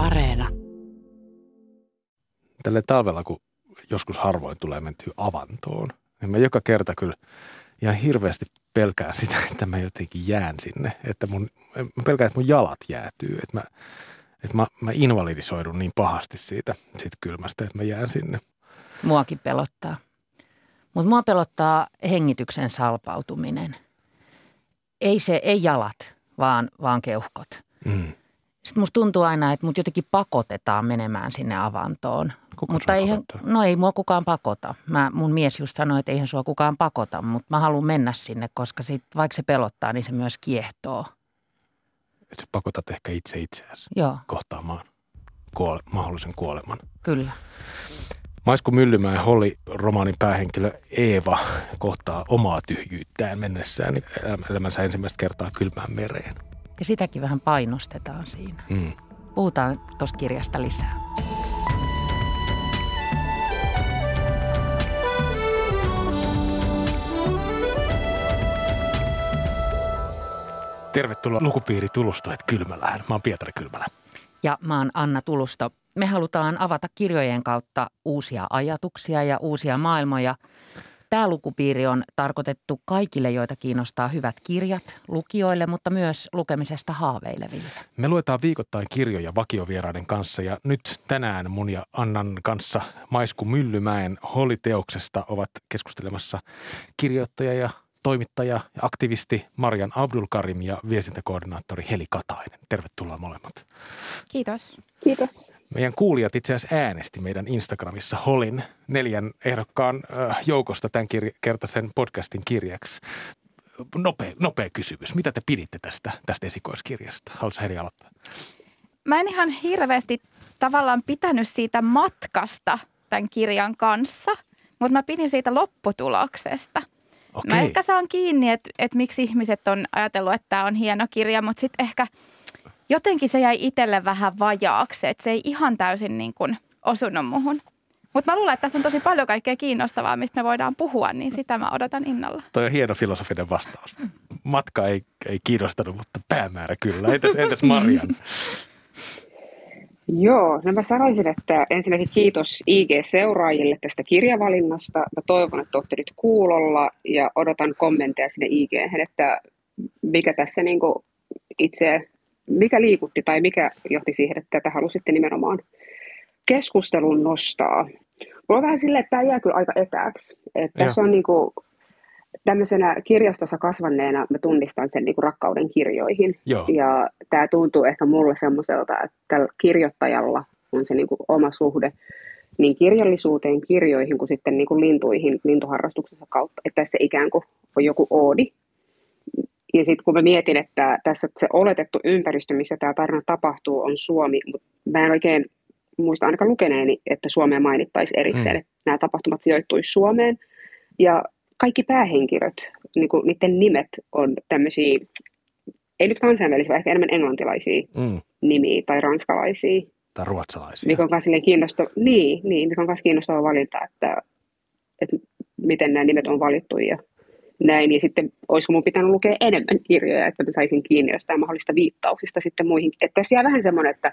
Areena. Tälle talvella, kun joskus harvoin tulee mentyä avantoon, niin mä joka kerta kyllä ihan hirveästi pelkään sitä, että mä jotenkin jään sinne. Että mun, mä pelkään, että mun jalat jäätyy. Että mä, että mä, mä invalidisoidun niin pahasti siitä, siitä kylmästä, että mä jään sinne. Muakin pelottaa. Mutta mua pelottaa hengityksen salpautuminen. Ei se, ei jalat, vaan, vaan keuhkot. Mm. Sitten musta tuntuu aina, että mut jotenkin pakotetaan menemään sinne avantoon. Kuka mutta eihän, pakottaa? no ei mua kukaan pakota. Mä, mun mies just sanoi, että eihän sua kukaan pakota, mutta mä haluan mennä sinne, koska sit, vaikka se pelottaa, niin se myös kiehtoo. Että sä pakotat ehkä itse itseäsi Joo, kohtaamaan kuole, mahdollisen kuoleman. kyllä. Maisku Myllymäen Holli romaanin päähenkilö Eeva kohtaa omaa tyhjyyttään mennessään elämänsä ensimmäistä kertaa kylmään mereen. Ja sitäkin vähän painostetaan siinä. Mm. Puhutaan tuosta kirjasta lisää. Tervetuloa lukupiiri Tulustoet Kylmälään. Mä oon Pietari Kylmälä. Ja mä oon Anna Tulusto. Me halutaan avata kirjojen kautta uusia ajatuksia ja uusia maailmoja. Tämä lukupiiri on tarkoitettu kaikille, joita kiinnostaa hyvät kirjat, lukijoille, mutta myös lukemisesta haaveileville. Me luetaan viikoittain kirjoja vakiovieraiden kanssa ja nyt tänään mun ja Annan kanssa Maisku Myllymäen Holli-teoksesta ovat keskustelemassa kirjoittaja ja toimittaja ja aktivisti Marian Abdulkarim ja viestintäkoordinaattori Heli Katainen. Tervetuloa molemmat. Kiitos. Kiitos. Meidän kuulijat itse asiassa äänesti meidän Instagramissa Holin neljän ehdokkaan äh, joukosta tämän kir- kertaisen podcastin kirjaksi. Nopea, nopea kysymys. Mitä te piditte tästä, tästä esikoiskirjasta? Haluatko Heli aloittaa? Mä en ihan hirveästi tavallaan pitänyt siitä matkasta tämän kirjan kanssa, mutta mä pidin siitä lopputuloksesta. Okei. Mä ehkä saan kiinni, että, että miksi ihmiset on ajatellut, että tämä on hieno kirja, mutta sitten ehkä jotenkin se jäi itselle vähän vajaaksi, että se ei ihan täysin niin kuin osunut muhun. Mutta mä luulen, että tässä on tosi paljon kaikkea kiinnostavaa, mistä me voidaan puhua, niin sitä mä odotan innolla. Toi on hieno filosofinen vastaus. Matka ei, ei kiinnostanut, mutta päämäärä kyllä. Entäs, entäs Marian? Joo, no mä sanoisin, että ensinnäkin kiitos IG-seuraajille tästä kirjavalinnasta. Mä toivon, että olette nyt kuulolla ja odotan kommentteja sinne ig että mikä tässä niin itse, mikä liikutti tai mikä johti siihen, että tätä halusitte nimenomaan keskustelun nostaa. Mulla on vähän silleen, että tämä jää kyllä aika etääksi. Että tässä on niin kuin, tämmöisenä kirjastossa kasvanneena mä tunnistan sen niin kuin rakkauden kirjoihin. Joo. Ja tämä tuntuu ehkä mulle semmoiselta, että tällä kirjoittajalla on se niin kuin oma suhde niin kirjallisuuteen, kirjoihin kuin sitten niin kuin lintuihin lintuharrastuksensa kautta. Että tässä ikään kuin on joku oodi. Ja sitten kun mä mietin, että tässä se oletettu ympäristö, missä tämä tarina tapahtuu, on Suomi, mutta mä en oikein muista ainakaan lukeneeni, että Suomea mainittaisi erikseen, Mm. että nämä tapahtumat sijoittuisi Suomeen. Ja kaikki päähenkilöt, niin kuin niiden nimet on tämmöisiä, ei nyt kansainvälisiä, vaan ehkä enemmän englantilaisia Mm. nimiä tai ranskalaisia, Tai ruotsalaisia. mikä on myös kiinnostava, niin, niin, mikä on myös kiinnostava valinta, että, että miten nämä nimet on valittu ja näin. Ja sitten olisiko mun pitänyt lukea enemmän kirjoja, että mä saisin kiinni jostain mahdollista viittauksista sitten muihin. Että tässä jää vähän semmoinen, että,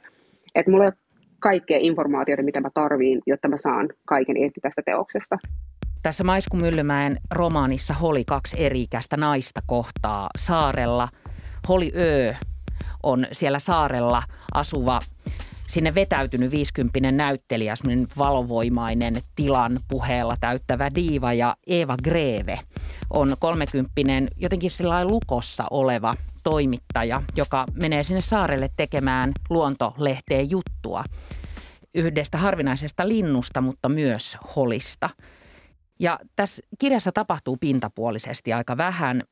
että mulla ole kaikkea informaatiota, mitä mä tarviin, jotta mä saan kaiken irti tästä teoksesta. Tässä Maisku Myllymäen romaanissa Holi kaksi eri-ikäistä naista kohtaa saarella. Holi Ö on siellä saarella asuva sinne vetäytynyt 50 näyttelijä, semmoinen valovoimainen tilan puheella täyttävä diiva ja Eeva Greve on 30 jotenkin sellainen lukossa oleva toimittaja, joka menee sinne saarelle tekemään luontolehteen juttua yhdestä harvinaisesta linnusta, mutta myös holista. Ja tässä kirjassa tapahtuu pintapuolisesti aika vähän,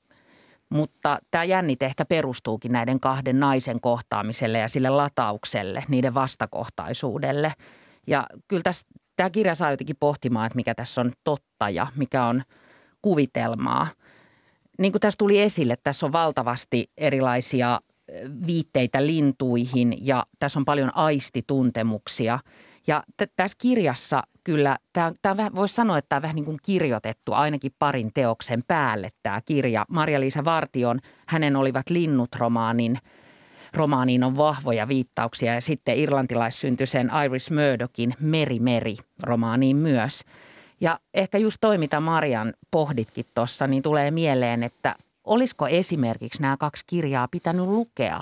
mutta tämä jännite ehkä perustuukin näiden kahden naisen kohtaamiselle ja sille lataukselle, niiden vastakohtaisuudelle. Ja kyllä tässä, tämä kirja saa jotenkin pohtimaan, että mikä tässä on totta ja mikä on kuvitelmaa. Niin kuin tässä tuli esille, tässä on valtavasti erilaisia viitteitä lintuihin ja tässä on paljon aistituntemuksia. Ja t- tässä kirjassa kyllä, tämä, voisi sanoa, että tämä on vähän niin kuin kirjoitettu ainakin parin teoksen päälle tämä kirja. Maria-Liisa Vartion, hänen olivat linnut romaanin romaaniin on vahvoja viittauksia ja sitten irlantilaissyntyisen Iris Murdochin Meri Meri romaaniin myös. Ja ehkä just toi, mitä Marian pohditkin tuossa, niin tulee mieleen, että olisiko esimerkiksi nämä kaksi kirjaa pitänyt lukea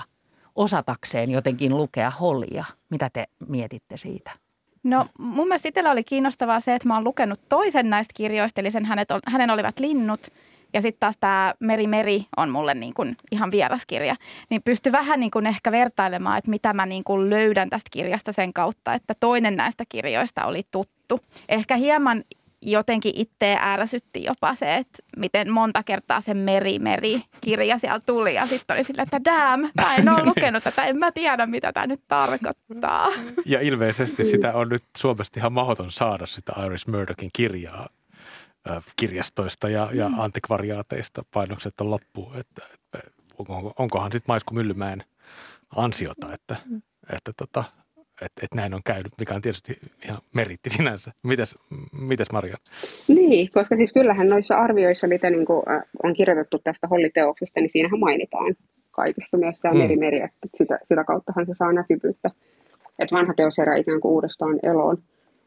osatakseen jotenkin lukea Hollia? Mitä te mietitte siitä? No mun mielestä itsellä oli kiinnostavaa se, että mä oon lukenut toisen näistä kirjoista, eli sen hänet, hänen olivat linnut. Ja sitten taas tämä Meri Meri on mulle niin kuin ihan vieras kirja. Niin pysty vähän niin kuin ehkä vertailemaan, että mitä mä niin kuin löydän tästä kirjasta sen kautta, että toinen näistä kirjoista oli tuttu. Ehkä hieman jotenkin itse ärsytti jopa se, että miten monta kertaa se meri-meri-kirja siellä tuli. Ja sitten oli silleen, että damn, mä en ole lukenut tätä, en mä tiedä mitä tämä nyt tarkoittaa. Ja ilmeisesti sitä on nyt Suomesta ihan mahdoton saada sitä Iris Murdochin kirjaa kirjastoista ja, ja mm. antikvariaateista. Painokset on loppu. Että, että onkohan sitten Maisku Myllymäen ansiota, että, mm. että tota, että, että näin on käynyt, mikä on tietysti ihan meritti sinänsä. Mites, mites Maria? Niin, koska siis kyllähän noissa arvioissa, mitä niin kuin on kirjoitettu tästä holliteoksesta, niin siinähän mainitaan kaikista myös tämä mm. merimeri, että sitä, sitä kauttahan se saa näkyvyyttä. Että vanha teos herää ikään kuin uudestaan eloon.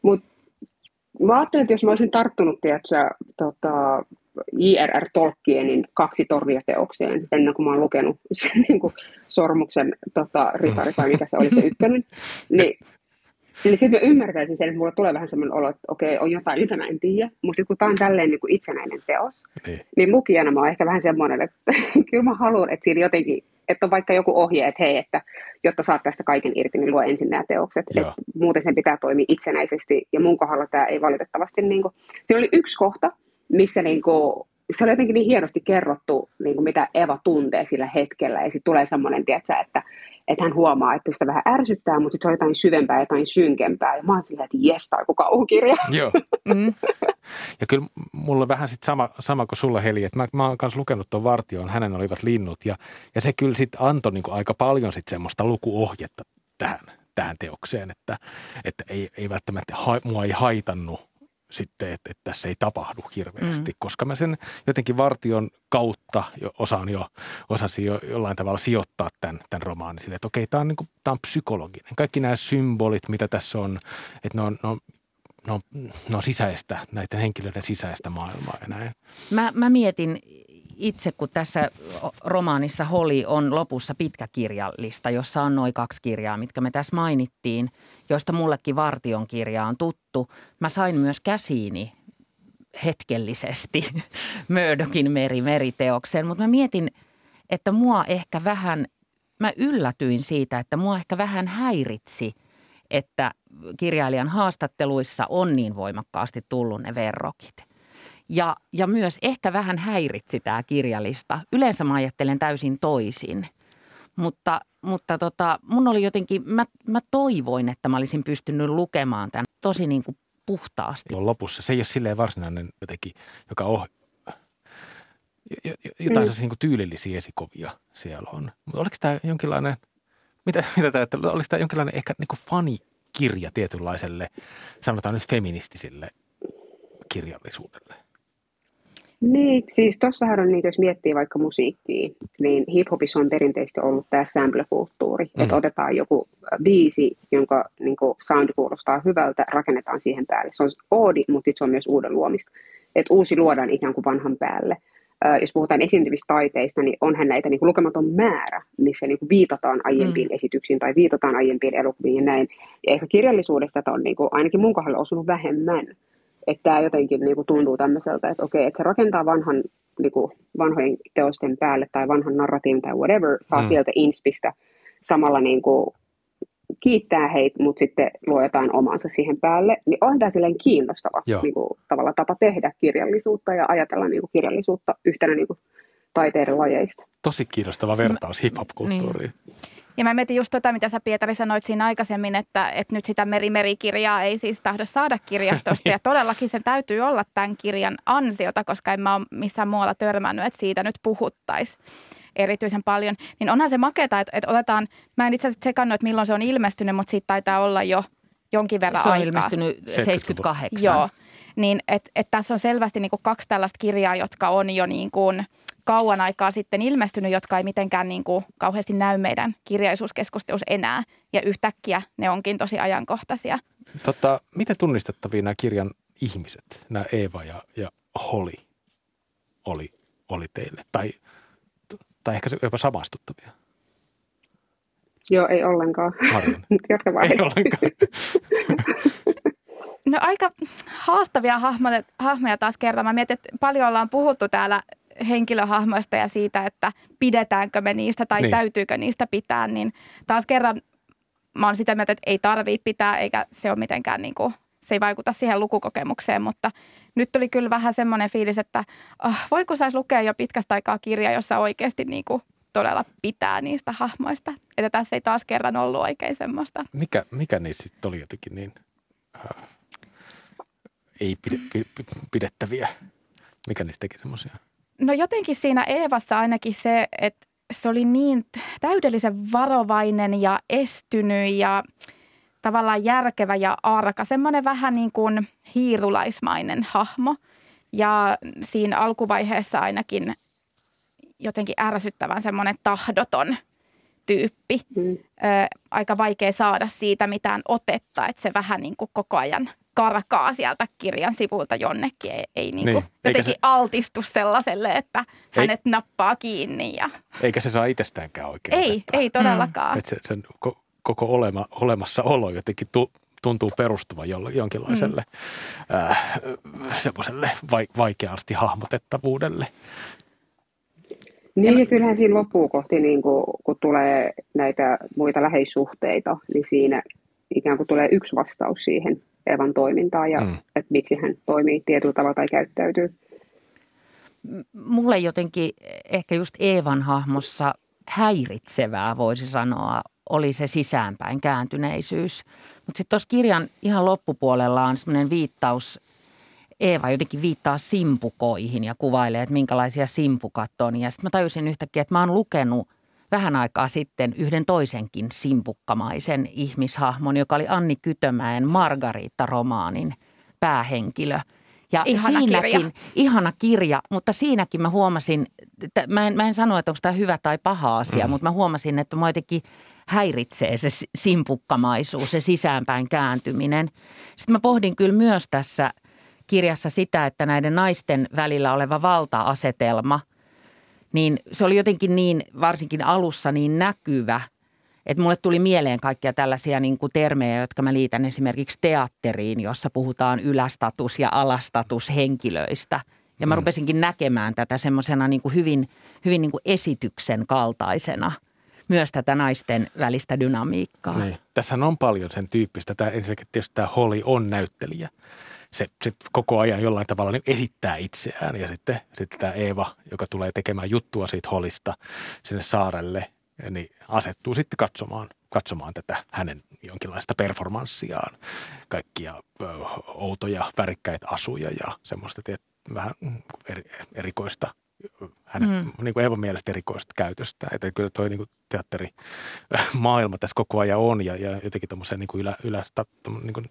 Mutta mä ajattelin, että jos mä olisin tarttunut, tiedätkö, tota, J.R.R. Tolkienin kaksi torvia teokseen, ennen kuin mä oon lukenut sen niin kuin Sormuksen tota, ritari, tai mikä se oli se ykkönen, niin Eli sitten mä ymmärtäisin sen, että mulla tulee vähän semmoinen olo, että okei, on jotain, mitä mä en tiedä, mutta kun tämä on tälleen niin kuin itsenäinen teos, niin, niin lukijana mä oon ehkä vähän semmoinen, että kyllä mä haluan, että siinä jotenkin, että on vaikka joku ohje, että hei, että jotta saat tästä kaiken irti, niin luo ensin nämä teokset. Että muuten sen pitää toimia itsenäisesti, ja mun kohdalla tämä ei valitettavasti, niin kuin, siinä oli yksi kohta, missä niin kuin, se oli jotenkin niin hienosti kerrottu, niin kuin mitä Eva tuntee sillä hetkellä. Ja sitten tulee semmoinen, tiedätkö, että, että hän huomaa, että sitä vähän ärsyttää, mutta sitten se on jotain syvempää, jotain synkempää. Ja mä oon silleen, että jes, tai joku kauhukirja. Joo. Mm. Ja kyllä mulla on vähän sit sama, sama kuin sulla Heli, että mä, mä oon kanssa lukenut tuon Vartion, hänen olivat linnut. Ja, ja se kyllä sitten antoi niin aika paljon sit semmoista lukuohjetta tähän, tähän teokseen, että, että ei, ei välttämättä ha, mua ei haitannut sitten, että, että tässä ei tapahdu hirveästi, mm. koska mä sen jotenkin vartion kautta jo osaan jo, osasin jo jollain tavalla sijoittaa tämän, tämän romaanin sille, että okei, tämä on, niin kuin, tämä on psykologinen. Kaikki nämä symbolit, mitä tässä on, että ne on, ne on ne on, ne on sisäistä, näiden henkilöiden sisäistä maailmaa ja näin. Mä, mä mietin itse, kun tässä romaanissa Holi on lopussa pitkä kirjallista, jossa on noin kaksi kirjaa, mitkä me tässä mainittiin, joista mullekin Vartion kirja on tuttu. Mä sain myös käsiini hetkellisesti Murdokin meri meriteoksen, mutta mä mietin, että mua ehkä vähän, mä yllätyin siitä, että mua ehkä vähän häiritsi, että kirjailijan haastatteluissa on niin voimakkaasti tullut ne verrokit. Ja, ja myös ehkä vähän häiritsi tämä kirjallista. Yleensä mä ajattelen täysin toisin. Mutta, mutta tota, mun oli jotenkin, mä, mä toivoin, että mä olisin pystynyt lukemaan tämän tosi niin kuin puhtaasti. On lopussa. Se ei ole silleen varsinainen jotenkin, joka on jotain mm. niin kuin tyylillisiä esikovia siellä on. Mutta oliko tämä jonkinlainen, mitä, mitä tämä, oliko tämä jonkinlainen ehkä niin kuin fanikirja tietynlaiselle, sanotaan nyt feministiselle kirjallisuudelle? Niin, siis tuossahan on, niin jos miettii vaikka musiikkia, niin hiphopissa on perinteisesti ollut tämä sample-kulttuuri, mm. että otetaan joku biisi, jonka niin soundi kuulostaa hyvältä, rakennetaan siihen päälle. Se on oodi, mutta se on myös uuden luomista. Että uusi luodaan ikään kuin vanhan päälle. Äh, jos puhutaan esiintyvistä taiteista, niin onhan näitä niin kuin lukematon määrä, missä niin kuin viitataan aiempiin mm. esityksiin tai viitataan aiempiin elokuviin ja näin. Ja ehkä kirjallisuudesta on niin kuin, ainakin mun kohdalla osunut vähemmän että tämä jotenkin niin kuin tuntuu tämmöiseltä, että okei, että se rakentaa vanhan, niin kuin, vanhojen teosten päälle tai vanhan narratiivin tai whatever, saa mm. sieltä inspistä samalla niin kuin, kiittää heitä, mutta sitten luo jotain omansa siihen päälle, niin on tämä silleen kiinnostava niin kuin, tavalla tapa tehdä kirjallisuutta ja ajatella niin kuin, kirjallisuutta yhtenä niin kuin, taiteiden lajeista. Tosi kiinnostava vertaus hip-hop-kulttuuriin. Niin. Ja mä mietin just tota, mitä sä Pietari sanoit siinä aikaisemmin, että, että nyt sitä merimerikirjaa ei siis tahdo saada kirjastosta. Ja todellakin sen täytyy olla tämän kirjan ansiota, koska en mä ole missään muualla törmännyt, että siitä nyt puhuttaisiin erityisen paljon. Niin onhan se maketa, että, että otetaan, mä en itse asiassa tsekannut, että milloin se on ilmestynyt, mutta siitä taitaa olla jo jonkin verran Se on aikaa. ilmestynyt 78. Joo, niin että et tässä on selvästi niin kuin kaksi tällaista kirjaa, jotka on jo niin kuin kauan aikaa sitten ilmestynyt, jotka ei mitenkään niin kuin kauheasti näy meidän kirjallisuuskeskustelussa enää. Ja yhtäkkiä ne onkin tosi ajankohtaisia. Tota, miten tunnistettavia nämä kirjan ihmiset, nämä Eeva ja, ja Holi oli, oli teille? Tai, tai ehkä jopa samastuttavia? Joo, ei ollenkaan. Jatka vaan. Ei ollenkaan. No aika haastavia hahmoja, hahmoja taas kerran. Mä mietin, että paljon ollaan puhuttu täällä henkilöhahmoista ja siitä, että pidetäänkö me niistä tai niin. täytyykö niistä pitää, niin taas kerran mä oon sitä mieltä, että ei tarvitse pitää eikä se ole mitenkään niin kuin, se ei vaikuta siihen lukukokemukseen, mutta nyt tuli kyllä vähän semmoinen fiilis, että oh, voiko saisi lukea jo pitkästä aikaa kirja, jossa oikeasti niin kuin todella pitää niistä hahmoista. Että tässä ei taas kerran ollut oikein semmoista. Mikä, mikä niistä sitten oli jotenkin niin äh, ei pidettäviä? Mikä niistä teki semmoisia? No jotenkin siinä Eevassa ainakin se, että se oli niin täydellisen varovainen ja estynyt ja tavallaan järkevä ja arka. Semmoinen vähän niin kuin hiirulaismainen hahmo. Ja siinä alkuvaiheessa ainakin jotenkin ärsyttävän semmoinen tahdoton tyyppi. Mm. Ö, aika vaikea saada siitä mitään otetta, että se vähän niin kuin koko ajan karkaa sieltä kirjan sivulta jonnekin. Ei, ei niin kuin niin. jotenkin se... altistu sellaiselle, että hänet ei... nappaa kiinni. Ja... Eikä se saa itsestäänkään oikein Ei, otetta. ei todellakaan. Mm. Että se, sen koko olema, olemassaolo jotenkin tu, tuntuu perustuvan jonkinlaiselle mm. äh, semmoiselle vaikeasti hahmotettavuudelle. Niin, ja kyllähän siinä loppuu kohti, niin kun, kun tulee näitä muita läheissuhteita, niin siinä ikään kuin tulee yksi vastaus siihen Evan toimintaan ja mm. että miksi hän toimii tietyllä tavalla tai käyttäytyy. Mulle jotenkin ehkä just Eevan hahmossa häiritsevää voisi sanoa oli se sisäänpäin kääntyneisyys. Mutta sitten tuossa kirjan ihan loppupuolella on semmoinen viittaus Eeva jotenkin viittaa simpukoihin ja kuvailee, että minkälaisia simpukat on. Ja sitten mä tajusin yhtäkkiä, että mä oon lukenut vähän aikaa sitten yhden toisenkin simpukkamaisen ihmishahmon, joka oli Anni Kytömäen Margariitta-romaanin päähenkilö. Ja ihana siinäkin, kirja. ihana kirja, mutta siinäkin mä huomasin, että mä en, mä en sano, että onko tämä hyvä tai paha asia, mm. mutta mä huomasin, että mä jotenkin häiritsee se simpukkamaisuus, se sisäänpäin kääntyminen. Sitten mä pohdin kyllä myös tässä – kirjassa sitä, että näiden naisten välillä oleva valta-asetelma, niin se oli jotenkin niin, varsinkin alussa niin näkyvä, että mulle tuli mieleen kaikkia tällaisia niin kuin termejä, jotka mä liitän esimerkiksi teatteriin, jossa puhutaan ylästatus- ja alastatushenkilöistä. Ja mä mm. rupesinkin näkemään tätä semmoisena niin kuin hyvin, hyvin niin kuin esityksen kaltaisena – myös tätä naisten välistä dynamiikkaa. Niin. Tässähän on paljon sen tyyppistä. Tämä, ensinnäkin tietysti tämä Holly on näyttelijä se, se koko ajan jollain tavalla niin esittää itseään. Ja sitten, sitten tämä Eeva, joka tulee tekemään juttua siitä holista sinne saarelle, niin asettuu sitten katsomaan, katsomaan tätä hänen jonkinlaista performanssiaan. Kaikkia ö, outoja, värikkäitä asuja ja semmoista tiet, vähän eri, erikoista hänen mm. niin kuin Eevan mielestä erikoista käytöstä. Että kyllä tuo niin teatterimaailma tässä koko ajan on ja, ja jotenkin tuommoiseen niin ylä, ylä, niin kuin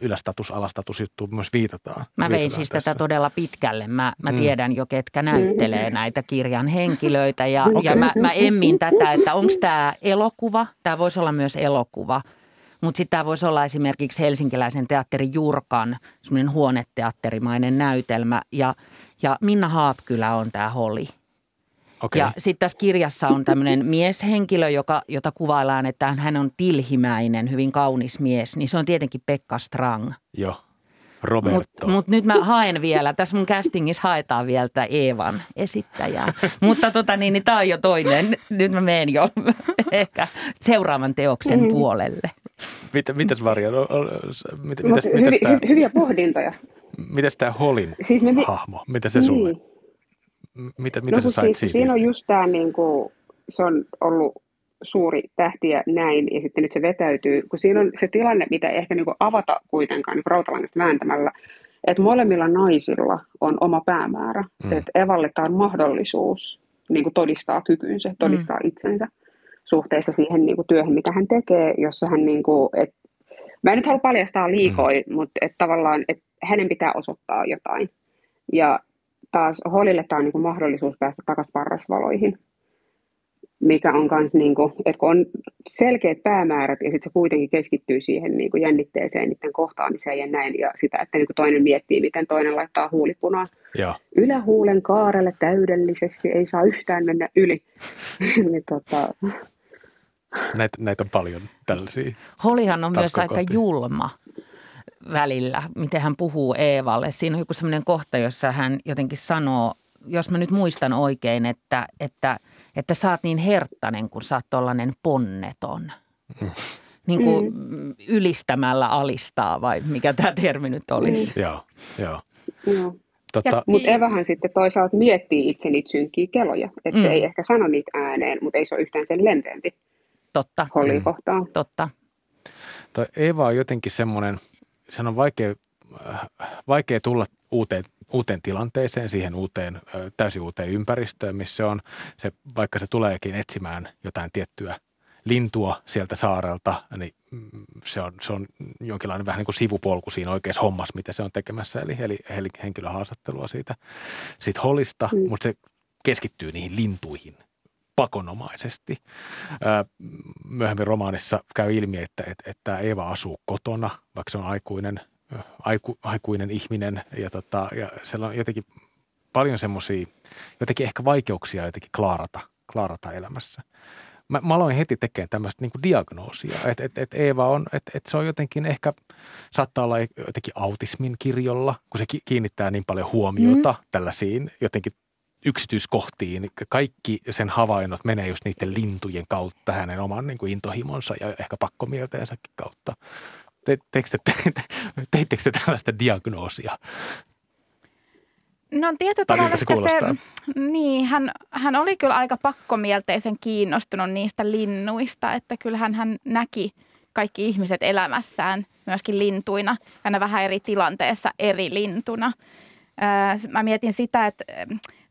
ylästatus, alastatus juttu myös viitataan. Mä vein siis tätä todella pitkälle. Mä, mä mm. tiedän jo, ketkä näyttelee näitä kirjan henkilöitä ja, ja mä, mä emmin tätä, että onko tämä elokuva. Tämä voisi olla myös elokuva. Mutta sitten tämä voisi olla esimerkiksi helsinkiläisen teatterin Jurkan semmoinen huoneteatterimainen näytelmä. Ja, ja Minna Haapkylä on tämä Holly. Okay. Ja sitten tässä kirjassa on tämmöinen mieshenkilö, joka, jota kuvaillaan, että hän on tilhimäinen, hyvin kaunis mies. Niin se on tietenkin Pekka Strang. Joo. Roberto. Mutta mut nyt mä haen vielä, tässä mun castingissa haetaan vielä Eevan esittäjää. Mutta tota niin, niin tämä on jo toinen. Nyt mä menen jo ehkä seuraavan teoksen mm. puolelle. Mitä, mitäs Varjo, mit, mitäs, mitäs hyvi, tää, hyviä pohdintoja. Mitäs tämä Holin siis me, hahmo, mitä se niin. sulle? Mitä, mitä no, sä sait siis, siitä? Siinä on just tämä, niin kuin, se on ollut suuri tähti ja näin, ja sitten nyt se vetäytyy, kun siinä on se tilanne, mitä ehkä niin kuin avata kuitenkaan niin rautalangasta vääntämällä, että molemmilla naisilla on oma päämäärä, mm. että Evalle tämä on mahdollisuus niin kuin todistaa kykynsä, todistaa mm. itsensä suhteessa siihen niin kuin työhön, mitä hän tekee, jossa hän, niin kuin, et, mä en nyt halua paljastaa liikoin, mm. mutta et tavallaan, että hänen pitää osoittaa jotain. Ja taas Holille tämä on niin kuin mahdollisuus päästä takaisin parrasvaloihin, mikä on myös, niin kuin, että kun on selkeät päämäärät ja sitten se kuitenkin keskittyy siihen niin kuin jännitteeseen, niiden kohtaamiseen ja näin, ja sitä, että niin kuin toinen miettii, miten toinen laittaa huulipunaa Joo. ylähuulen kaarelle täydellisesti, ei saa yhtään mennä yli. niin, tota, Näitä, näitä on paljon tällaisia. Holihan on myös aika julma välillä, miten hän puhuu Eevalle. Siinä on joku sellainen kohta, jossa hän jotenkin sanoo, jos mä nyt muistan oikein, että, että, että sä oot niin herttainen, kun sä oot tollainen ponneton. Niin kuin ylistämällä alistaa vai mikä tämä termi nyt olisi? Joo, joo. joo. Tota, Mutta Evahan sitten toisaalta miettii itse niitä synkkiä keloja, että Mm. se ei ehkä sano niitä ääneen, mutta ei se ole yhtään sen lempeämpi Totta, Mm. kohtaan. totta. toi Eeva on jotenkin semmoinen, sen on vaikea, äh, vaikea tulla uuteen, uuteen tilanteeseen, siihen uuteen, äh, täysin uuteen ympäristöön, missä on, se, vaikka se tuleekin etsimään jotain tiettyä lintua sieltä saarelta, niin mm, se on, se on jonkinlainen vähän niin kuin sivupolku siinä oikeassa hommassa, mitä se on tekemässä, eli, eli, eli henkilöhaastattelua siitä, siitä holista, mm. mutta se keskittyy niihin lintuihin pakonomaisesti. Myöhemmin romaanissa käy ilmi, että, että, että Eeva asuu kotona, vaikka se on aikuinen, aiku, aikuinen ihminen ja, tota, ja siellä on jotenkin paljon semmoisia, jotenkin ehkä vaikeuksia jotenkin klaarata, klaarata elämässä. Mä, mä aloin heti tekemään tämmöistä niin diagnoosia, että et, et Eeva on, että et se on jotenkin ehkä, saattaa olla jotenkin autismin kirjolla, kun se ki- kiinnittää niin paljon huomiota mm. tällaisiin jotenkin yksityiskohtiin. Kaikki sen havainnot menee just niiden lintujen kautta hänen oman niin kuin intohimonsa ja ehkä pakkomielteensäkin kautta. Te, teittekö te, te, teittekö te tällaista diagnoosia? No tietyllä tavalla se kuulostaa? niin, hän, hän oli kyllä aika pakkomielteisen kiinnostunut niistä linnuista, että kyllähän hän näki kaikki ihmiset elämässään myöskin lintuina, aina vähän eri tilanteessa eri lintuna. Öö, mä mietin sitä, että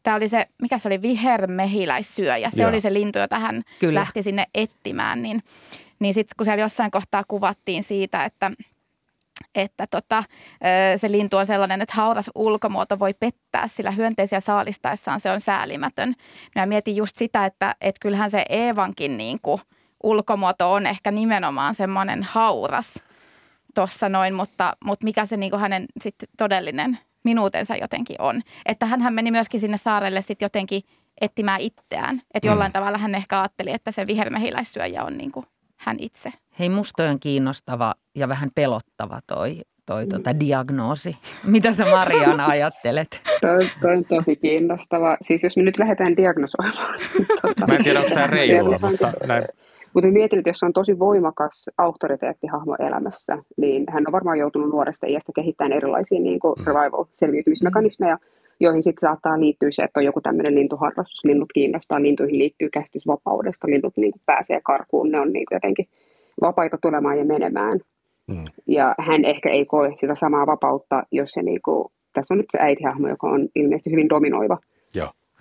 tämä oli se, mikä se oli, vihermehiläissyöjä. Se Joo. oli se lintu, jota hän Kyllä. lähti sinne etsimään. Niin, niin sitten kun siellä jossain kohtaa kuvattiin siitä, että että tota, se lintu on sellainen, että hauras ulkomuoto voi pettää, sillä hyönteisiä saalistaessaan se on säälimätön. Ja mietin just sitä, että et kyllähän se Eevankin niin kuin ulkomuoto on ehkä nimenomaan semmoinen hauras tuossa noin, mutta, mutta mikä se niin kuin hänen sit todellinen minuutensa jotenkin on. Että hän meni myöskin sinne saarelle sitten jotenkin etsimään itseään. Että jollain Mm. tavalla hän ehkä ajatteli, että se vihermehiläissyöjä on niin kuin hän itse. Hei, musta on kiinnostava ja vähän pelottava toi, toi tota diagnoosi. Mitä sä Mariana ajattelet? Toi, toi on tosi kiinnostava. Siis jos me nyt lähdetään diagnosoimaan. tota, Mä en tiedä, onko tämä reilua, mutta näin. Mutta mietin, että jos on tosi voimakas auktoriteettihahmo elämässä, niin hän on varmaan joutunut nuoresta iästä kehittämään erilaisia niin kuin survival-selviytymismekanismeja, joihin sitten saattaa liittyä se, että on joku tämmöinen lintuharrastus, linnut kiinnostaa, lintuihin liittyy käsitys vapaudesta, linnut niin kuin pääsee karkuun, ne on niin kuin jotenkin vapaita tulemaan ja menemään. Mm. Ja hän ehkä ei koe sitä samaa vapautta, jos se niin kuin, tässä on nyt se äitihahmo, joka on ilmeisesti hyvin dominoiva.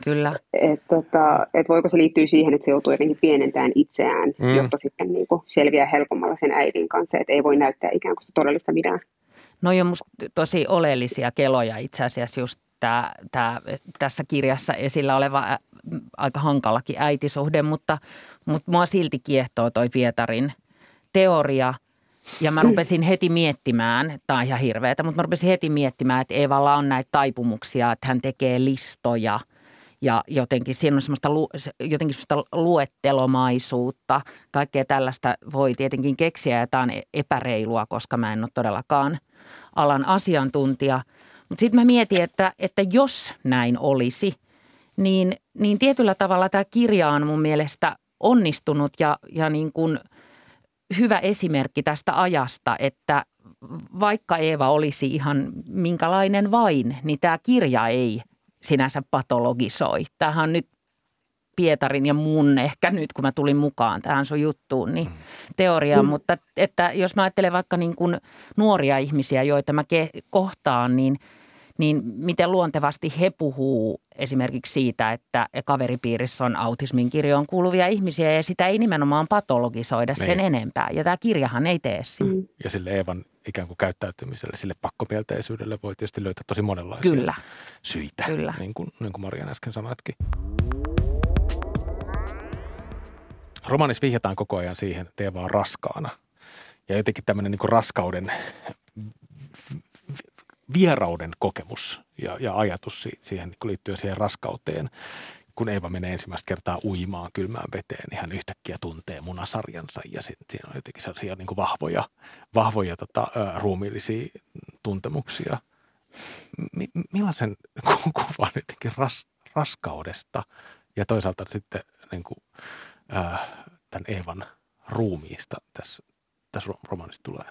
Kyllä. Että tota, et voiko se liittyä siihen, että se joutuu jotenkin pienentämään itseään, Mm. mm. jotta sitten niin kuin selviää helpommalla sen äidin kanssa, että ei voi näyttää ikään kuin todellista mitään. No on musta tosi oleellisia keloja itse asiassa just tää, tää, tässä kirjassa esillä oleva ä, aika hankalakin äitisuhde, mutta, mutta mua silti kiehtoo toi Pietarin teoria. Ja mä rupesin heti miettimään, tämä on ihan hirveetä, mutta mä rupesin heti miettimään, että Eevalla on näitä taipumuksia, että hän tekee listoja ja jotenkin siinä on semmoista, jotenkin semmoista luettelomaisuutta. Kaikkea tällaista voi tietenkin keksiä ja tämä on epäreilua, koska mä en ole todellakaan alan asiantuntija. Mutta sitten mä mietin, että, että jos näin olisi, niin, niin tietyllä tavalla tämä kirja on mun mielestä onnistunut ja, ja niin kuin hyvä esimerkki tästä ajasta, että vaikka Eeva olisi ihan minkälainen vain, niin tämä kirja ei sinänsä patologisoi. Tämähän on nyt Pietarin ja mun ehkä nyt, kun mä tulin mukaan tähän sun juttuun, niin teoriaan. Mm. Mutta että jos mä ajattelen vaikka niin kuin nuoria ihmisiä, joita mä ke- kohtaan, niin, niin miten luontevasti he puhuu esimerkiksi siitä, että kaveripiirissä on autismin kirjoon kuuluvia ihmisiä ja sitä ei nimenomaan patologisoida sen Niin. enempää. Ja tämä kirjahan ei tee sitä. Mm. Ja sille Eevan ikään kuin käyttäytymiselle, sille pakkomielteisyydelle voi tietysti löytää tosi monenlaisia Kyllä. syitä, Kyllä. niin kuin, niin kuin Marian äsken sanoitkin. Romanissa vihjataan koko ajan siihen, että Eeva on raskaana. Ja jotenkin tämmöinen niin raskauden, vierauden kokemus ja, ja ajatus si- siihen niin liittyen siihen raskauteen. Kun Eeva menee ensimmäistä kertaa uimaan kylmään veteen, niin hän yhtäkkiä tuntee munasarjansa ja sit, siinä on jotenkin sellaisia niin kuin vahvoja, vahvoja tota, ruumiillisia tuntemuksia. Mi- millaisen ku- kuvan jotenkin ras, raskaudesta ja toisaalta sitten niin kuin, ää, tämän Eevan ruumiista tässä, tässä ro- romaanissa tulee?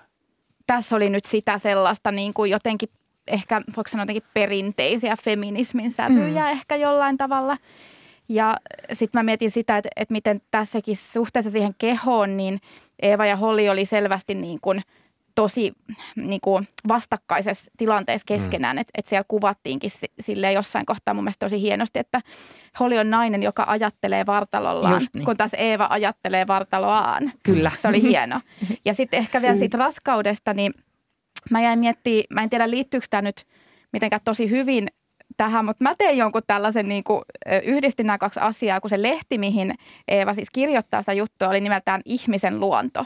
Tässä oli nyt sitä sellaista niin kuin jotenkin ehkä, voiko sanoa jotenkin perinteisiä feminismin sävyjä mm. ehkä jollain tavalla. Ja sitten mä mietin sitä, että, että miten tässäkin suhteessa siihen kehoon, niin Eeva ja Holli oli selvästi niin kuin tosi niin kuin vastakkaisessa tilanteessa keskenään. Mm. Että et siellä kuvattiinkin sille jossain kohtaa mun mielestä tosi hienosti, että Holli on nainen, joka ajattelee vartalollaan, niin. kun taas Eeva ajattelee vartaloaan. Kyllä. Se oli hieno. Ja sitten ehkä vielä siitä raskaudesta, niin mä jäin miettimään, mä en tiedä liittyykö tämä nyt mitenkään tosi hyvin tähän, mutta mä tein jonkun tällaisen, niin kuin, yhdistin nämä kaksi asiaa, kun se lehti, mihin Eeva siis kirjoittaa sitä juttua, oli nimeltään Ihmisen luonto.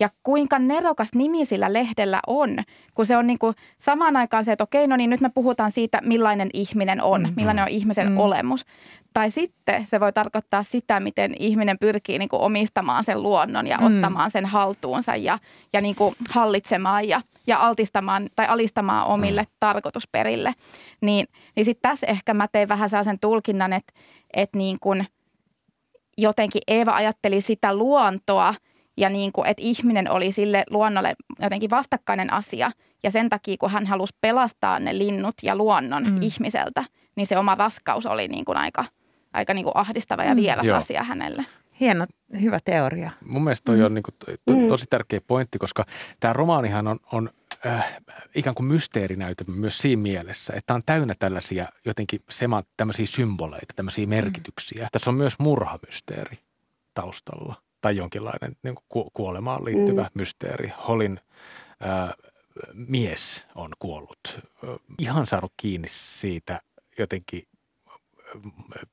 Ja kuinka nerokas nimi sillä lehdellä on, kun se on niin kuin samaan aikaan se, että okei, no niin nyt me puhutaan siitä, millainen ihminen on, mm. millainen on ihmisen mm. olemus. Tai sitten se voi tarkoittaa sitä, miten ihminen pyrkii niin kuin omistamaan sen luonnon ja mm. ottamaan sen haltuunsa ja, ja niin kuin hallitsemaan ja, ja altistamaan tai alistamaan omille mm. tarkoitusperille. Niin, niin sitten tässä ehkä mä tein vähän sellaisen tulkinnan, että, että niin kuin jotenkin Eeva ajatteli sitä luontoa ja niin kuin, että ihminen oli sille luonnolle jotenkin vastakkainen asia. Ja sen takia, kun hän halusi pelastaa ne linnut ja luonnon mm. ihmiseltä, niin se oma raskaus oli niin kuin aika – aika niin kuin ahdistava ja vieras mm. asia hänelle. Hieno, hyvä teoria. Mun mielestä toi mm. on niin kuin to, to, mm. tosi tärkeä pointti, koska tämä romaanihan on, on äh, ikään kuin mysteerinäytelmä myös siinä mielessä, että on täynnä tällaisia jotenkin sema, tämmöisiä symboleita, tämmöisiä merkityksiä. Mm. Tässä on myös murhamysteeri taustalla tai jonkinlainen niin kuin kuolemaan liittyvä mm. mysteeri. Holin äh, mies on kuollut. Ihan saanut kiinni siitä jotenkin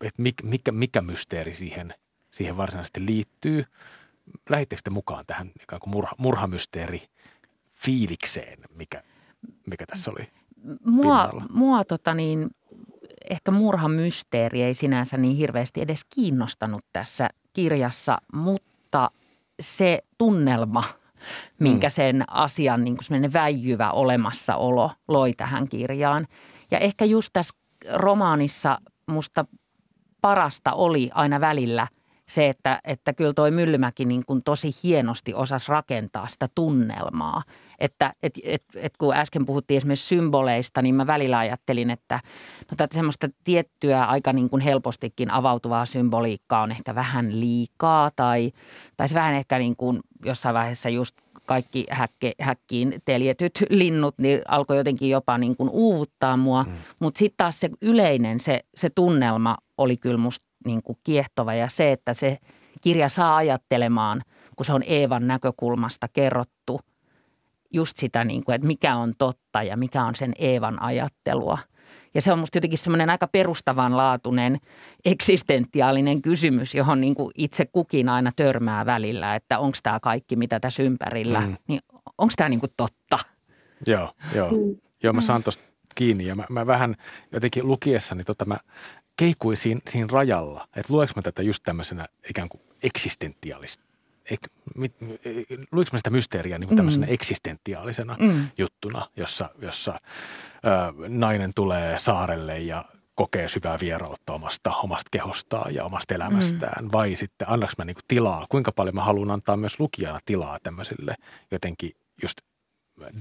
että mikä, mikä mysteeri siihen, siihen varsinaisesti liittyy. Lähittekö te mukaan tähän ikään kuin murha, murhamysteeri fiilikseen, mikä, mikä tässä oli Mua, mua tota niin, ehkä murhamysteeri ei sinänsä niin hirveästi edes kiinnostanut tässä kirjassa, mutta se tunnelma, minkä mm. sen asian niin kuin väijyvä olemassaolo loi tähän kirjaan. Ja ehkä just tässä romaanissa musta parasta oli aina välillä se, että, että kyllä toi Myllymäki niin kuin tosi hienosti osasi rakentaa sitä tunnelmaa. Että et, et, et kun äsken puhuttiin esimerkiksi symboleista, niin mä välillä ajattelin, että no tätä semmoista tiettyä aika niin kuin helpostikin avautuvaa symboliikkaa on ehkä vähän liikaa tai, tai se vähän ehkä niin kuin jossain vaiheessa just kaikki häkke, häkkiin teljetyt linnut, niin alkoi jotenkin jopa niin kuin uuvuttaa mua. Mm. Mutta sitten taas se yleinen, se, se tunnelma oli kyllä musta niin kuin kiehtova ja se, että se kirja saa ajattelemaan, kun se on Eevan näkökulmasta kerrottu, just sitä, niin kuin, että mikä on totta ja mikä on sen Eevan ajattelua – ja se on musta jotenkin semmoinen aika perustavanlaatuinen eksistentiaalinen kysymys, johon niin kuin itse kukin aina törmää välillä, että onko tämä kaikki, mitä tässä ympärillä, mm. niin onko tämä niin kuin totta? Joo, joo. Mm. Joo, mä saan tuosta kiinni ja mä, mä vähän jotenkin lukiessani tota mä keikuin siinä, siinä rajalla, että lueks mä tätä just tämmöisenä ikään kuin eksistentiaalista luinko mä sitä mysteeriä niin kuin tämmöisenä mm. eksistentiaalisena mm. juttuna, jossa, jossa ö, nainen tulee saarelle ja kokee syvää vierautta omasta, omasta kehostaan ja omasta elämästään, mm. vai sitten annaks mä niin kuin tilaa, kuinka paljon mä haluan antaa myös lukijana tilaa tämmöisille jotenkin just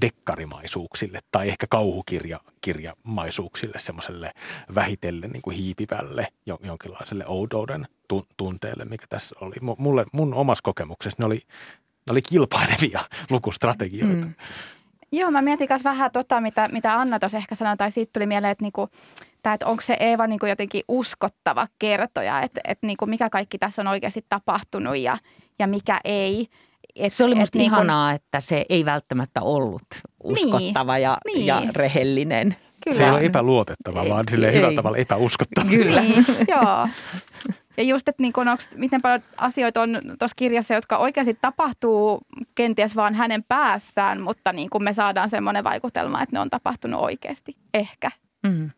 dekkarimaisuuksille tai ehkä kauhukirjamaisuuksille, semmoiselle vähitellen niin kuin hiipivälle jonkinlaiselle oudouden tunteelle, mikä tässä oli. Mulle, mun omassa kokemuksessa ne oli, ne oli kilpailevia lukustrategioita. Mm. Joo, mä mietin myös vähän tota, mitä, mitä Anna tuossa ehkä sanoi, tai siitä tuli mieleen, että, niinku, tää, että onko se Eeva niinku jotenkin uskottava kertoja, että, että niinku, mikä kaikki tässä on oikeasti tapahtunut ja, ja mikä ei. Et, se oli musta et, ihanaa, niin kun... että se ei välttämättä ollut uskottava ja, Niin. ja rehellinen. Kyllä. Se ei ole epäluotettava, Ei, vaan silleen ei. hyvällä tavalla epäuskottava. Kyllä. Niin, joo. Ja just, että niin kun, onks, miten paljon asioita on tuossa kirjassa, jotka oikeasti tapahtuu kenties vaan hänen päässään, mutta niin kun me saadaan semmoinen vaikutelma, että ne on tapahtunut oikeasti. Ehkä. Mm.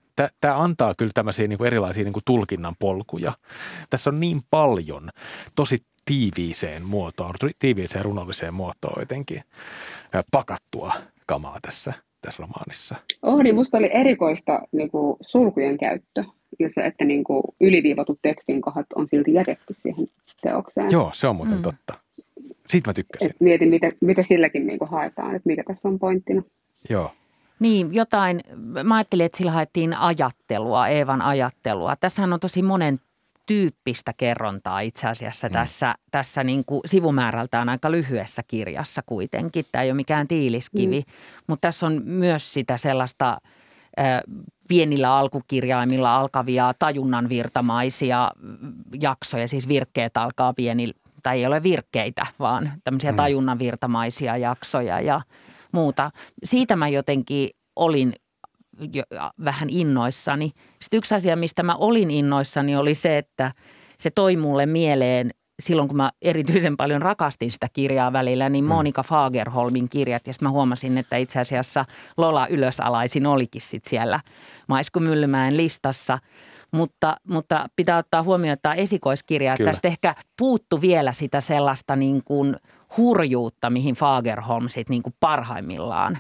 Tämä antaa kyllä tämmöisiä niin kuin erilaisia niin kuin tulkinnan polkuja. Tässä on niin paljon tosi tiiviiseen muotoon, tiiviiseen runolliseen muotoon jotenkin pakattua kamaa tässä, tässä romaanissa. Oh, niin musta oli erikoista niin kuin sulkujen käyttö ja se, että niin kuin yliviivatut tekstin kohdat on silti jätetty siihen teokseen. Joo, se on muuten Mm. totta. Siitä mä tykkäsin. Et mietin, mitä, mitä silläkin niin kuin haetaan, että mikä tässä on pointtina. Joo. Niin, jotain, mä ajattelin, että sillä haettiin ajattelua, Eevan ajattelua. Tässähän on tosi monen tyyppistä kerrontaa itse asiassa Mm. tässä, tässä niin kuin sivumäärältään aika lyhyessä kirjassa kuitenkin. Tämä ei ole mikään tiiliskivi, mm. mutta tässä on myös sitä sellaista pienillä alkukirjaimilla alkavia tajunnan virtamaisia jaksoja, siis virkkeet alkaa pienillä, tai ei ole virkkeitä, vaan tämmöisiä Mm. tajunnan virtamaisia jaksoja ja muuta. Siitä mä jotenkin olin jo, vähän innoissani. Sitten yksi asia, mistä mä olin innoissani, oli se, että se toi mulle mieleen silloin, kun mä erityisen paljon rakastin sitä kirjaa välillä, niin Monika Fagerholmin kirjat. Ja sitten mä huomasin, että itse asiassa Lola ylösalaisin olikin sit siellä Maisku Myllymäen listassa. Mutta, mutta pitää ottaa huomioon, että tämä esikoiskirja. että Kyllä. Tästä ehkä puuttu vielä sitä sellaista niin kuin hurjuutta, mihin Fagerholm sit niin kuin parhaimmillaan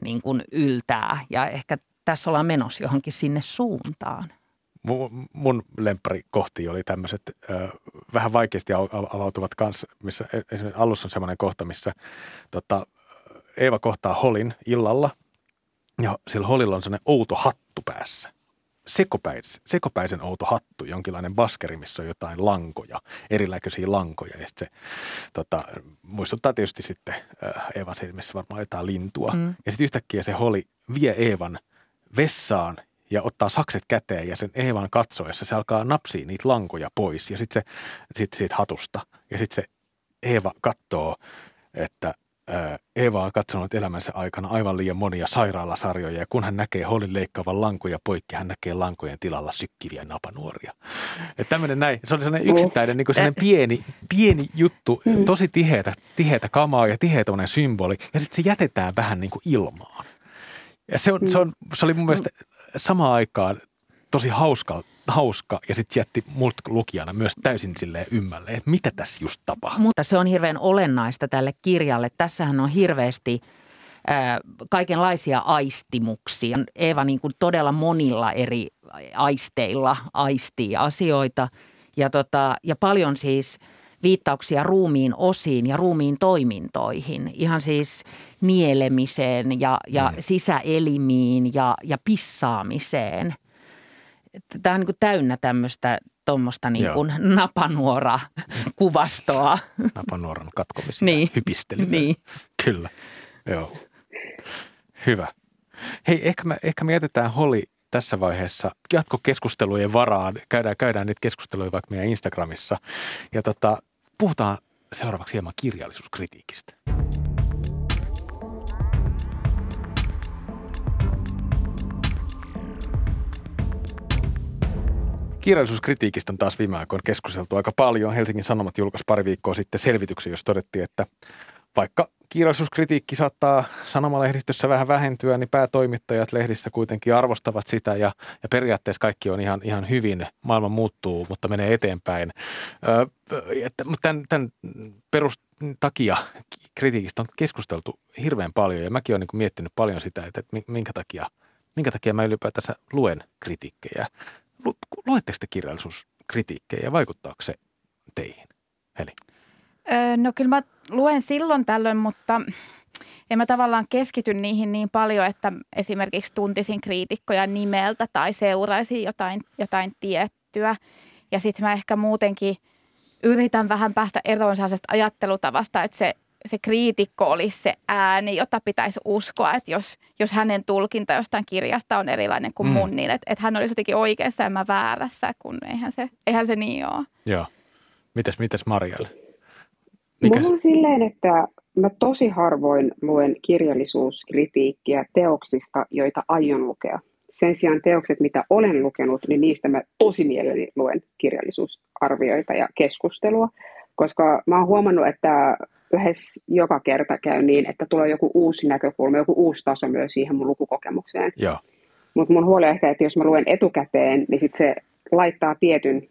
niin kuin yltää. Ja ehkä tässä ollaan menossa johonkin sinne suuntaan. Mun, lemparikohti oli tämmöiset äh, vähän vaikeasti au- au- avautuvat kanssa, missä e- esimerkiksi alussa on semmoinen kohta, missä tota, Eeva kohtaa Holin illalla ja sillä Holilla on semmoinen outo hattu päässä. Sekopäis, sekopäisen outo hattu, jonkinlainen baskeri, missä on jotain lankoja, erilaisia lankoja. Ja se tota, muistuttaa tietysti sitten Eevan silmissä varmaan jotain lintua. Mm. Ja sitten yhtäkkiä se Holi vie Eevan vessaan ottaa sakset käteen ja sen Eevan katsoessa se alkaa napsia niitä lankoja pois ja sitten se sit siitä hatusta. Ja sitten se Eeva katsoo, että Eeva on katsonut elämänsä aikana aivan liian monia sairaalasarjoja ja kun hän näkee Holin leikkaavan lankoja poikki, hän näkee lankojen tilalla sykkiviä napanuoria. Ja tämmöinen näin, se oli sellainen yksittäinen niin sellainen pieni, pieni juttu, Mm. tosi tiheätä, tiheätä kamaa ja tiheä symboli ja sitten se jätetään vähän niin kuin ilmaan. Ja se, on, se, on, se oli mun mielestä samaan aikaan tosi hauska, hauska ja sitten jätti mut lukijana myös täysin silleen ymmälle, että mitä tässä just tapahtuu. Mutta se on hirveän olennaista tälle kirjalle. Tässähän on hirveästi kaikenlaisia aistimuksia. Eeva niin kuin todella monilla eri aisteilla aistii asioita ja, tota, ja paljon siis viittauksia ruumiin osiin ja ruumiin toimintoihin. Ihan siis nielemiseen ja, ja Mm. sisäelimiin ja, ja pissaamiseen. Tämä on niin kuin täynnä tämmöistä tuommoista niin Joo. kuin napanuora-kuvastoa. Napanuoran katkomisia, Niin. hypistelyä. niin. Kyllä, joo. Hyvä. Hei, ehkä me, ehkä me jätetään Holi tässä vaiheessa jatkokeskustelujen varaan. Käydään, käydään niitä keskusteluja vaikka meidän Instagramissa. Ja tota, puhutaan seuraavaksi hieman kirjallisuuskritiikistä. Kirjallisuuskritiikistä on taas viime aikoina keskusteltu aika paljon. Helsingin Sanomat julkaisi pari viikkoa sitten selvityksen, jos todettiin, että vaikka kirjallisuuskritiikki saattaa sanomalehdistössä vähän vähentyä, niin päätoimittajat lehdissä kuitenkin arvostavat sitä ja, ja periaatteessa kaikki on ihan, ihan hyvin. Maailma muuttuu, mutta menee eteenpäin. Ö, tämän, tämän perus takia kritiikistä on keskusteltu hirveän paljon ja mäkin olen niin miettinyt paljon sitä, että, että minkä takia, minkä takia mä ylipäätänsä luen kritiikkejä. Lu, luetteko te kirjallisuuskritiikkejä ja vaikuttaako se teihin? Heli. Öö, no kyllä mä luen silloin tällöin, mutta en mä tavallaan keskity niihin niin paljon, että esimerkiksi tuntisin kriitikkoja nimeltä tai seuraisin jotain, jotain tiettyä. Ja sitten mä ehkä muutenkin yritän vähän päästä eroon sellaisesta ajattelutavasta, että se, se kriitikko olisi se ääni, jota pitäisi uskoa, että jos, jos hänen tulkinta jostain kirjasta on erilainen kuin Mm. mun, niin että, että hän olisi jotenkin oikeassa ja mä väärässä, kun eihän se, eihän se niin ole. Joo. Mites, mites Marjalle? Mikä? Mulla on silleen, että mä tosi harvoin luen kirjallisuuskritiikkiä teoksista, joita aion lukea. Sen sijaan teokset, mitä olen lukenut, niin niistä mä tosi mielelläni luen kirjallisuusarvioita ja keskustelua, koska mä oon huomannut, että lähes joka kerta käy niin, että tulee joku uusi näkökulma, joku uusi taso myös siihen mun lukukokemukseen. Mutta mun huoli on ehkä, että jos mä luen etukäteen, niin sit se laittaa tietyn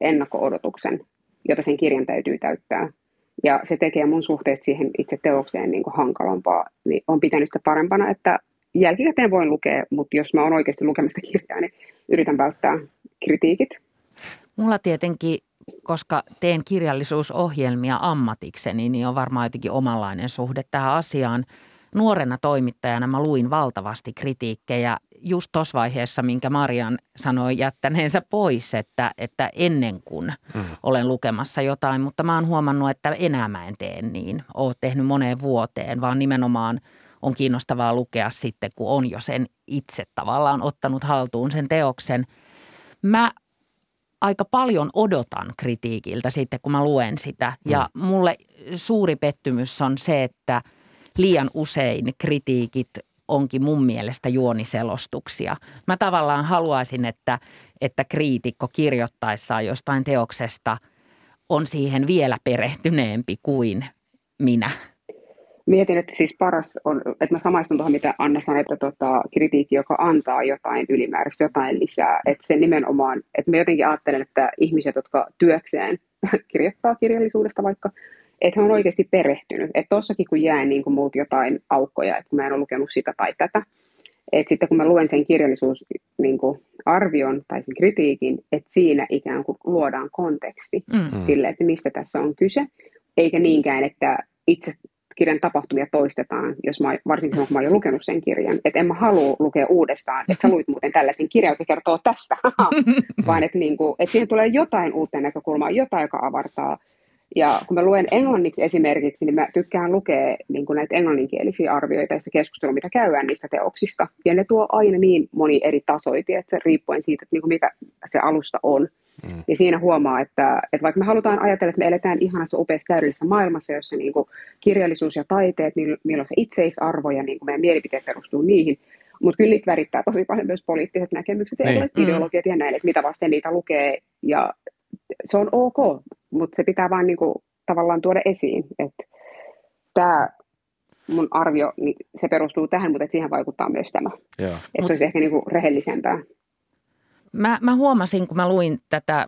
ennakko-odotuksen, jota sen kirjan täytyy täyttää. Ja se tekee mun suhteesta siihen itse teokseen niin kuin hankalampaa. Niin on pitänyt sitä parempana, että jälkikäteen voin lukea, mutta jos mä oon oikeasti lukemista kirjaa, niin yritän välttää kritiikit. Mulla tietenkin, koska teen kirjallisuusohjelmia ammatikseni, niin on varmaan jotenkin omanlainen suhde tähän asiaan. Nuorena toimittajana mä luin valtavasti kritiikkejä just tuossa vaiheessa, minkä Marian sanoi jättäneensä pois, että, että ennen kuin mm. olen lukemassa jotain, mutta mä oon huomannut, että enää mä en tee niin. Oon tehnyt moneen vuoteen, vaan nimenomaan on kiinnostavaa lukea sitten, kun on jo sen itse tavallaan ottanut haltuun sen teoksen. Mä aika paljon odotan kritiikiltä sitten, kun mä luen sitä. Ja mm. mulle suuri pettymys on se, että liian usein kritiikit onkin mun mielestä juoniselostuksia. Mä tavallaan haluaisin, että, että kriitikko kirjoittaessaan jostain teoksesta on siihen vielä perehtyneempi kuin minä. Mietin, että siis paras on, että mä samaistun tuohon, mitä Anna sanoi, että tota, kritiikki, joka antaa jotain ylimääräistä, jotain lisää. Että se nimenomaan, että mä jotenkin ajattelen, että ihmiset, jotka työkseen kirjoittaa kirjallisuudesta vaikka, että hän on oikeasti perehtynyt. Että tossakin kun jää niin kuin multa jotain aukkoja, että kun mä en ole lukenut sitä tai tätä, että sitten kun mä luen sen kirjallisuusarvion niin tai sen kritiikin, että siinä ikään kuin luodaan konteksti mm. sille, että mistä tässä on kyse, eikä niinkään, että itse kirjan tapahtumia toistetaan, jos mä, varsinkin kun mä olen lukenut sen kirjan. Että en mä halua lukea uudestaan, että sä luit muuten tällaisen kirjan, joka kertoo tästä, vaan että, niin kuin, että siihen tulee jotain uutta näkökulmaa, jotain, joka avartaa ja kun mä luen englanniksi esimerkiksi, niin mä tykkään lukea niin kuin näitä englanninkielisiä arvioita ja sitä keskustelua, mitä käydään niistä teoksista. Ja ne tuo aina niin moni eri tasoitia, että riippuen siitä, että niin kuin mikä se alusta on. Mm. Ja siinä huomaa, että, että vaikka me halutaan ajatella, että me eletään ihanassa upeassa täydellisessä maailmassa, jossa niin kuin kirjallisuus ja taiteet, niillä on se itseisarvo ja niin kuin meidän mielipiteet perustuu niihin, mutta kyllä niitä värittää tosi paljon myös poliittiset näkemykset ja niin. mm. ideologiat ja näin, että mitä vasten niitä lukee. Ja se on ok, mutta se pitää vain niinku tavallaan tuoda esiin, että tämä mun arvio, niin se perustuu tähän, mutta siihen vaikuttaa myös tämä. Joo. Että se olisi ehkä niinku rehellisempää. Mä, mä huomasin, kun mä luin tätä,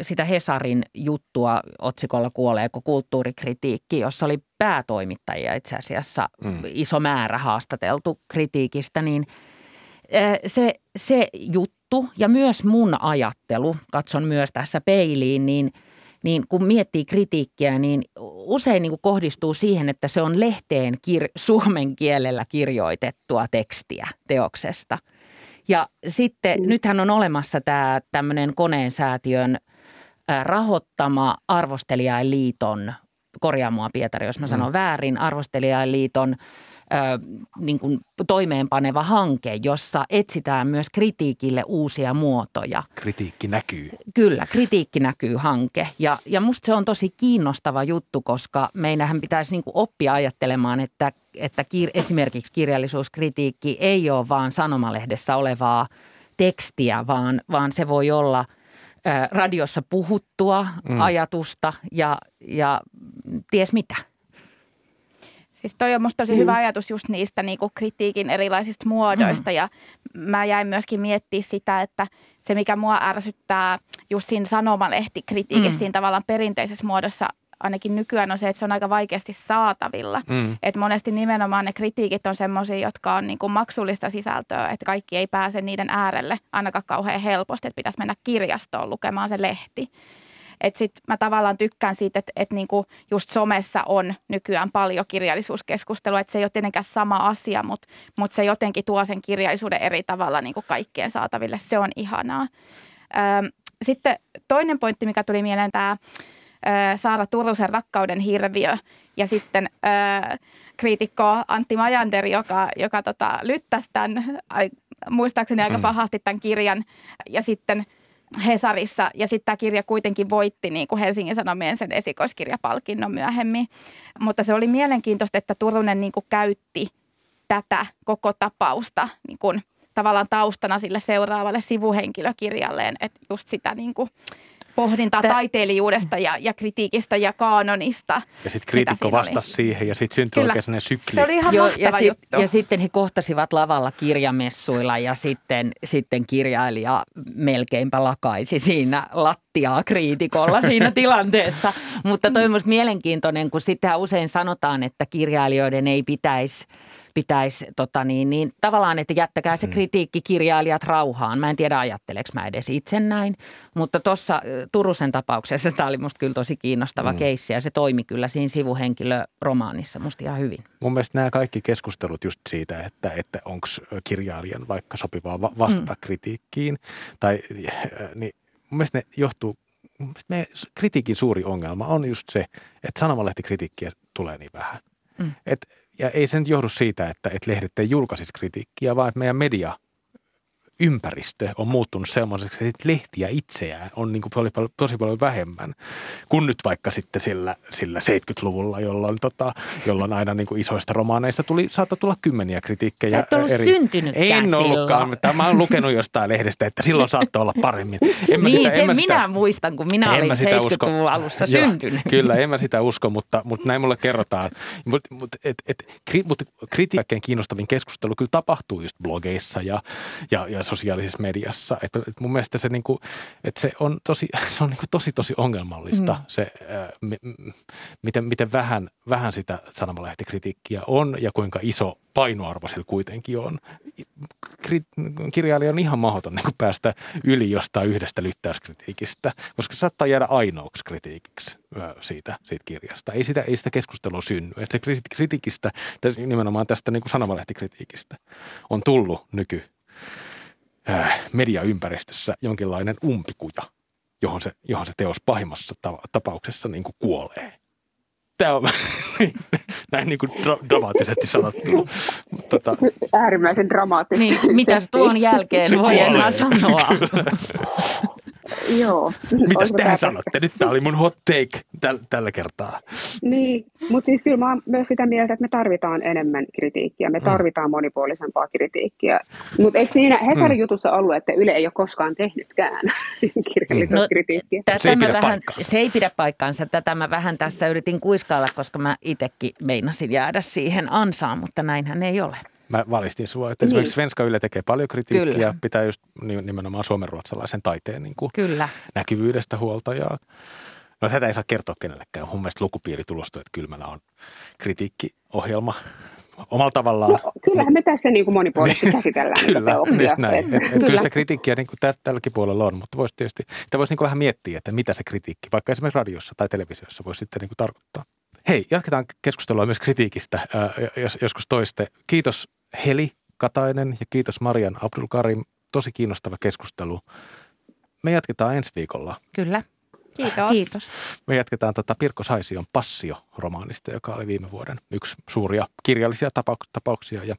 sitä Hesarin juttua otsikolla Kuoleeko kulttuurikritiikki, jossa oli päätoimittajia itse asiassa mm. iso määrä haastateltu kritiikistä, niin se, se juttu ja myös mun ajattelu, katson myös tässä peiliin, niin – niin kun miettii kritiikkiä, niin usein niin kuin kohdistuu siihen, että se on lehteen kir- suomen kielellä kirjoitettua tekstiä teoksesta. Ja sitten mm. nythän on olemassa tämä tämmöinen koneensäätiön rahoittama arvostelijailiiton, korjaa mua Pietari, jos mä sanon mm. väärin, arvostelijailiiton – niin kuin toimeenpaneva hanke, jossa etsitään myös kritiikille uusia muotoja. Kritiikki näkyy. Kyllä, kritiikki näkyy hanke. Ja, ja musta se on tosi kiinnostava juttu, koska meidän pitäisi niin kuin oppia ajattelemaan, että, että kir, esimerkiksi kirjallisuuskritiikki ei ole vaan sanomalehdessä olevaa tekstiä, vaan, vaan se voi olla radiossa puhuttua mm. ajatusta ja, ja ties mitä. Siis toi on musta tosi mm. hyvä ajatus just niistä niin kuin kritiikin erilaisista muodoista mm. ja mä jäin myöskin miettiä sitä, että se mikä mua ärsyttää just siinä sanomalehtikritiikissä mm. siinä tavallaan perinteisessä muodossa ainakin nykyään on se, että se on aika vaikeasti saatavilla. Mm. Että monesti nimenomaan ne kritiikit on semmoisia, jotka on niin kuin maksullista sisältöä, että kaikki ei pääse niiden äärelle ainakaan kauhean helposti, että pitäisi mennä kirjastoon lukemaan se lehti. Että sit mä tavallaan tykkään siitä, että, että niinku just somessa on nykyään paljon kirjallisuuskeskustelua, että se ei ole tietenkään sama asia, mutta, mutta se jotenkin tuo sen kirjallisuuden eri tavalla niinku kaikkien saataville. Se on ihanaa. Sitten toinen pointti, mikä tuli mieleen, tämä Saara Turusen rakkauden hirviö ja sitten ö, kriitikko Antti Majander, joka, joka tota, lyttäsi tämän, muistaakseni aika mm. pahasti tämän kirjan ja sitten – Hesarissa. Ja sitten tämä kirja kuitenkin voitti niin kuin Helsingin Sanomien sen esikoiskirjapalkinnon myöhemmin. Mutta se oli mielenkiintoista, että Turunen niin kuin käytti tätä koko tapausta niin kuin tavallaan taustana sille seuraavalle sivuhenkilökirjalleen. Että just sitä niin kuin pohdintaa Tä... taiteilijuudesta ja, ja kritiikistä ja kaanonista. Ja sitten kriitikko vastasi siihen ja sitten syntyi Kyllä. oikein sellainen sykli. Se oli ihan jo, ja, sit, juttu. ja sitten he kohtasivat lavalla kirjamessuilla ja sitten, sitten kirjailija melkeinpä lakaisi siinä lattiaa kriitikolla siinä tilanteessa. Mutta toi on mielenkiintoinen, kun sitä usein sanotaan, että kirjailijoiden ei pitäisi – pitäisi tota niin, niin, tavallaan, että jättäkää se mm. kritiikki kirjailijat rauhaan. Mä en tiedä ajatteleeko mä edes itse näin, mutta tuossa Turusen tapauksessa tämä oli musta kyllä tosi kiinnostava mm. keissi ja se toimi kyllä siinä sivuhenkilöromaanissa musta ihan hyvin. Mun mielestä nämä kaikki keskustelut just siitä, että, että onko kirjailijan vaikka sopivaa vastata mm. kritiikkiin tai niin mun mielestä ne johtuu me kritiikin suuri ongelma on just se, että sanomalehtikritiikkiä tulee niin vähän. Mm. Et ja ei se nyt johdu siitä, että, että lehdet ei julkaisisi kritiikkiä, vaan että meidän media ympäristö on muuttunut semmoiseksi, että lehtiä itseään on niin kuin tosi, paljon, tosi paljon vähemmän kuin nyt vaikka sitten sillä, sillä 70-luvulla, jolloin, tota, jolloin aina niin kuin isoista romaaneista tuli, saattoi tulla kymmeniä kritiikkejä. Sä et ollut eri... syntynytkään En ollutkaan. Tämä on lukenut jostain lehdestä, että silloin saattoi olla paremmin. En niin, sitä, sen minä sitä, muistan, kun minä olin 70-luvun alussa syntynyt. Kyllä, en mä sitä usko, mutta, mutta näin mulle kerrotaan. Mutta mut, et, et, kri, mut kritiikkien kiinnostavin keskustelu kyllä tapahtuu just blogeissa ja, ja, ja sosiaalisessa mediassa. Että, että mun mielestä se, niin kuin, että se on tosi, se on niin kuin tosi, tosi ongelmallista mm. se, äh, miten, miten vähän, vähän sitä sanomalehtikritiikkiä on ja kuinka iso painoarvo sillä kuitenkin on. Kirjailija on ihan mahdoton niin päästä yli jostain yhdestä lyttäyskritiikistä, koska se saattaa jäädä ainoaksi kritiikiksi siitä, siitä kirjasta. Ei sitä, ei sitä keskustelua synny. Että se kritiikistä, nimenomaan tästä niin kuin sanomalehtikritiikistä, on tullut nyky mediaympäristössä jonkinlainen umpikuja, johon se, johon se teos pahimmassa tapauksessa niin kuin kuolee. Tämä on näin niin kuin dra- dramaattisesti sanottu. Tota, Äärimmäisen dramaattisesti. Niin, mitäs tuon jälkeen voi enää sanoa? Joo. Mitäs tähän sanotte? Nyt tämä oli mun hot take täl, tällä kertaa. Niin, mutta siis kyllä mä oon myös sitä mieltä, että me tarvitaan enemmän kritiikkiä. Me mm. tarvitaan monipuolisempaa kritiikkiä. Mutta eikö siinä Hesarin mm. jutussa ollut, että Yle ei ole koskaan tehnytkään kirjallisuuskritiikkiä? No, se, ei pidä vähän, se ei pidä paikkaansa. Tätä mä vähän tässä yritin kuiskailla, koska mä itsekin meinasin jäädä siihen ansaan, mutta näinhän ei ole mä valistin sua, että esimerkiksi niin. Svenska Yle tekee paljon kritiikkiä, Kyllä. pitää just nimenomaan suomenruotsalaisen taiteen niin kuin Kyllä. näkyvyydestä huolta ja No tätä ei saa kertoa kenellekään. Mun mielestä lukupiiritulosto, että Kylmälä on kritiikkiohjelma omalla tavallaan. No, kyllähän me tässä niin kuin monipuolisesti käsitellään Kyllä, niitä näin. Et, et kyllä. kyllä sitä kritiikkiä niin kuin tälläkin puolella on, mutta voisi tietysti, sitä voisi niin kuin vähän miettiä, että mitä se kritiikki, vaikka esimerkiksi radiossa tai televisiossa voisi sitten niin kuin tarkoittaa. Hei, jatketaan keskustelua myös kritiikistä, jos, joskus toiste. Kiitos Heli Katainen ja kiitos Marian Abdulkarim. Tosi kiinnostava keskustelu. Me jatketaan ensi viikolla. Kyllä. Kiitos. Kiitos. Me jatketaan tätä tota Pirkko Saision Passio-romaanista, joka oli viime vuoden yksi suuria kirjallisia tapauksia ja,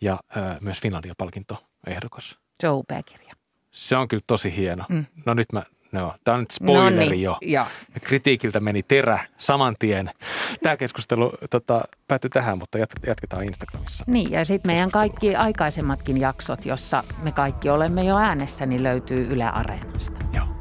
ja ää, myös Finlandia-palkinto ehdokas. Se on upea kirja. Se on kyllä tosi hieno. Mm. No nyt mä No, tämä on nyt spoileri Noniin, jo. Ja. Kritiikiltä meni terä saman tien. Tämä keskustelu tota, päättyi tähän, mutta jatketaan Instagramissa. Niin, ja sitten meidän kaikki aikaisemmatkin jaksot, jossa me kaikki olemme jo äänessä, niin löytyy Yle Areenasta. Joo.